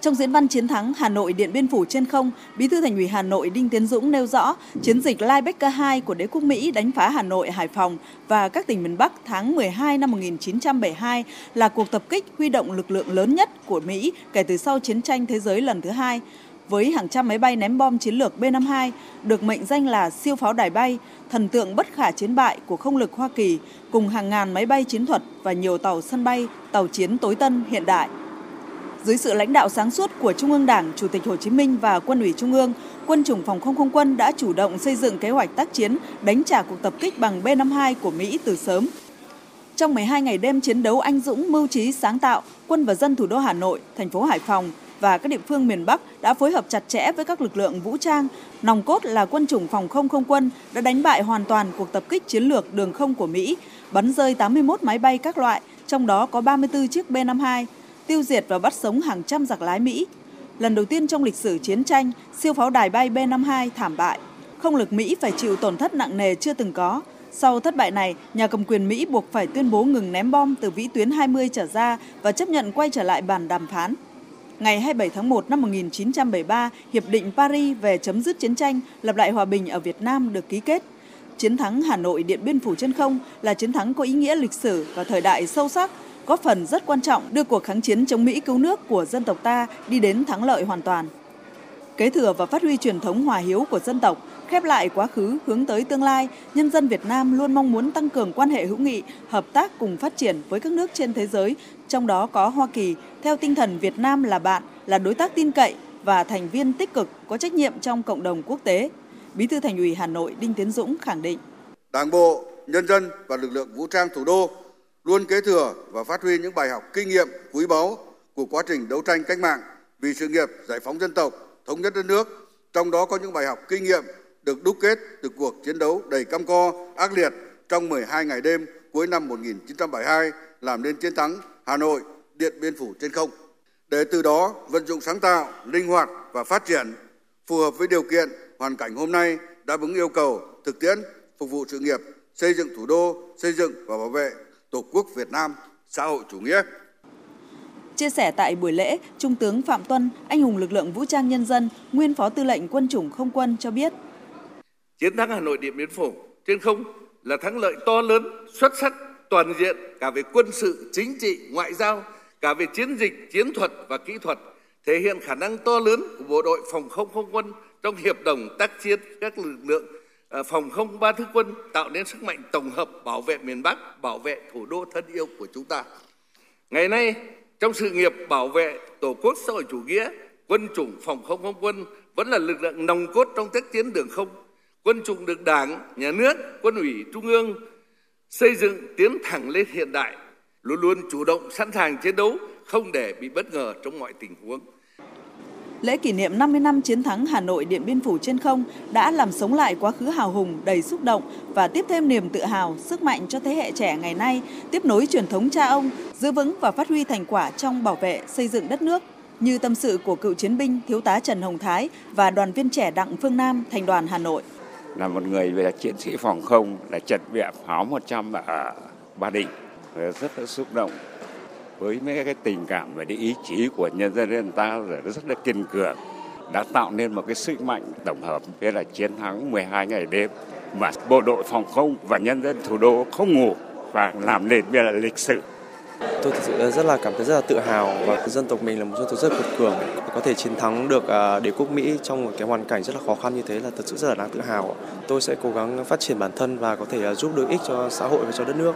Trong diễn văn chiến thắng Hà Nội Điện Biên Phủ trên không, Bí thư Thành ủy Hà Nội Đinh Tiến Dũng nêu rõ, chiến dịch Linebacker 2 của đế quốc Mỹ đánh phá Hà Nội, Hải Phòng và các tỉnh miền Bắc tháng 12 năm 1972 là cuộc tập kích huy động lực lượng lớn nhất của Mỹ kể từ sau chiến tranh thế giới lần thứ hai. Với hàng trăm máy bay ném bom chiến lược B-52, được mệnh danh là siêu pháo đài bay, thần tượng bất khả chiến bại của không lực Hoa Kỳ, cùng hàng ngàn máy bay chiến thuật và nhiều tàu sân bay, tàu chiến tối tân hiện đại. Dưới sự lãnh đạo sáng suốt của Trung ương Đảng, Chủ tịch Hồ Chí Minh và Quân ủy Trung ương, Quân chủng phòng không không quân đã chủ động xây dựng kế hoạch tác chiến đánh trả cuộc tập kích bằng B-52 của Mỹ từ sớm. Trong 12 ngày đêm chiến đấu anh dũng, mưu trí, sáng tạo, quân và dân thủ đô Hà Nội, thành phố Hải Phòng và các địa phương miền Bắc đã phối hợp chặt chẽ với các lực lượng vũ trang. Nòng cốt là quân chủng phòng không không quân đã đánh bại hoàn toàn cuộc tập kích chiến lược đường không của Mỹ, bắn rơi 81 máy bay các loại, trong đó có 34 chiếc B-52, tiêu diệt và bắt sống hàng trăm giặc lái Mỹ. Lần đầu tiên trong lịch sử chiến tranh, siêu pháo đài bay B-52 thảm bại. Không lực Mỹ phải chịu tổn thất nặng nề chưa từng có. Sau thất bại này, nhà cầm quyền Mỹ buộc phải tuyên bố ngừng ném bom từ vĩ tuyến 20 trở ra và chấp nhận quay trở lại bàn đàm phán. Ngày 27 tháng 1 năm 1973, Hiệp định Paris về chấm dứt chiến tranh, lập lại hòa bình ở Việt Nam được ký kết. Chiến thắng Hà Nội Điện Biên Phủ trên không là chiến thắng có ý nghĩa lịch sử và thời đại sâu sắc, góp phần rất quan trọng đưa cuộc kháng chiến chống Mỹ cứu nước của dân tộc ta đi đến thắng lợi hoàn toàn. Kế thừa và phát huy truyền thống hòa hiếu của dân tộc, khép lại quá khứ hướng tới tương lai, nhân dân Việt Nam luôn mong muốn tăng cường quan hệ hữu nghị, hợp tác cùng phát triển với các nước trên thế giới, trong đó có Hoa Kỳ, theo tinh thần Việt Nam là bạn, là đối tác tin cậy và thành viên tích cực có trách nhiệm trong cộng đồng quốc tế. Bí thư Thành ủy Hà Nội Đinh Tiến Dũng khẳng định. Đảng bộ, nhân dân và lực lượng vũ trang thủ đô luôn kế thừa và phát huy những bài học kinh nghiệm quý báu của quá trình đấu tranh cách mạng vì sự nghiệp giải phóng dân tộc, thống nhất đất nước, trong đó có những bài học kinh nghiệm được đúc kết từ cuộc chiến đấu đầy cam go, ác liệt trong 12 ngày đêm cuối năm 1972 làm nên chiến thắng Hà Nội, Điện Biên Phủ trên không. Để từ đó vận dụng sáng tạo, linh hoạt và phát triển phù hợp với điều kiện, hoàn cảnh hôm nay đáp ứng yêu cầu thực tiễn phục vụ sự nghiệp xây dựng thủ đô, xây dựng và bảo vệ Tổ quốc Việt Nam xã hội chủ nghĩa. Chia sẻ tại buổi lễ, Trung tướng Phạm Tuân, anh hùng lực lượng vũ trang nhân dân, nguyên phó tư lệnh quân chủng không quân cho biết. Chiến thắng Hà Nội Điện Biên Phủ trên không là thắng lợi to lớn, xuất sắc, toàn diện cả về quân sự, chính trị, ngoại giao, cả về chiến dịch, chiến thuật và kỹ thuật, thể hiện khả năng to lớn của bộ đội phòng không không quân trong hiệp đồng tác chiến các lực lượng Ờ, phòng không ba thứ quân tạo nên sức mạnh tổng hợp bảo vệ miền Bắc, bảo vệ thủ đô thân yêu của chúng ta. Ngày nay, trong sự nghiệp bảo vệ Tổ quốc xã hội chủ nghĩa, quân chủng phòng không không quân vẫn là lực lượng nòng cốt trong tác chiến đường không. Quân chủng được Đảng, Nhà nước, Quân ủy Trung ương xây dựng tiến thẳng lên hiện đại, luôn luôn chủ động sẵn sàng chiến đấu, không để bị bất ngờ trong mọi tình huống. Lễ kỷ niệm 50 năm chiến thắng Hà Nội Điện Biên Phủ trên không đã làm sống lại quá khứ hào hùng đầy xúc động và tiếp thêm niềm tự hào, sức mạnh cho thế hệ trẻ ngày nay, tiếp nối truyền thống cha ông, giữ vững và phát huy thành quả trong bảo vệ xây dựng đất nước. Như tâm sự của cựu chiến binh thiếu tá Trần Hồng Thái và đoàn viên trẻ Đặng Phương Nam, thành đoàn Hà Nội. Là một người về chiến sĩ phòng không, là trật viện pháo 100 ở Ba Đình, rất là xúc động với mấy cái tình cảm và cái ý chí của nhân dân dân ta rất là kiên cường, đã tạo nên một cái sức mạnh tổng hợp, thế là chiến thắng 12 ngày đêm mà bộ đội phòng không và nhân dân thủ đô không ngủ và làm nên bây là lịch sử. Tôi thực sự rất là cảm thấy rất là tự hào và dân tộc mình là một dân tộc rất quật cường, có thể chiến thắng được à, đế quốc Mỹ trong một cái hoàn cảnh rất là khó khăn như thế là thật sự rất là đáng tự hào. Tôi sẽ cố gắng phát triển bản thân và có thể à, giúp được ích cho xã hội và cho đất nước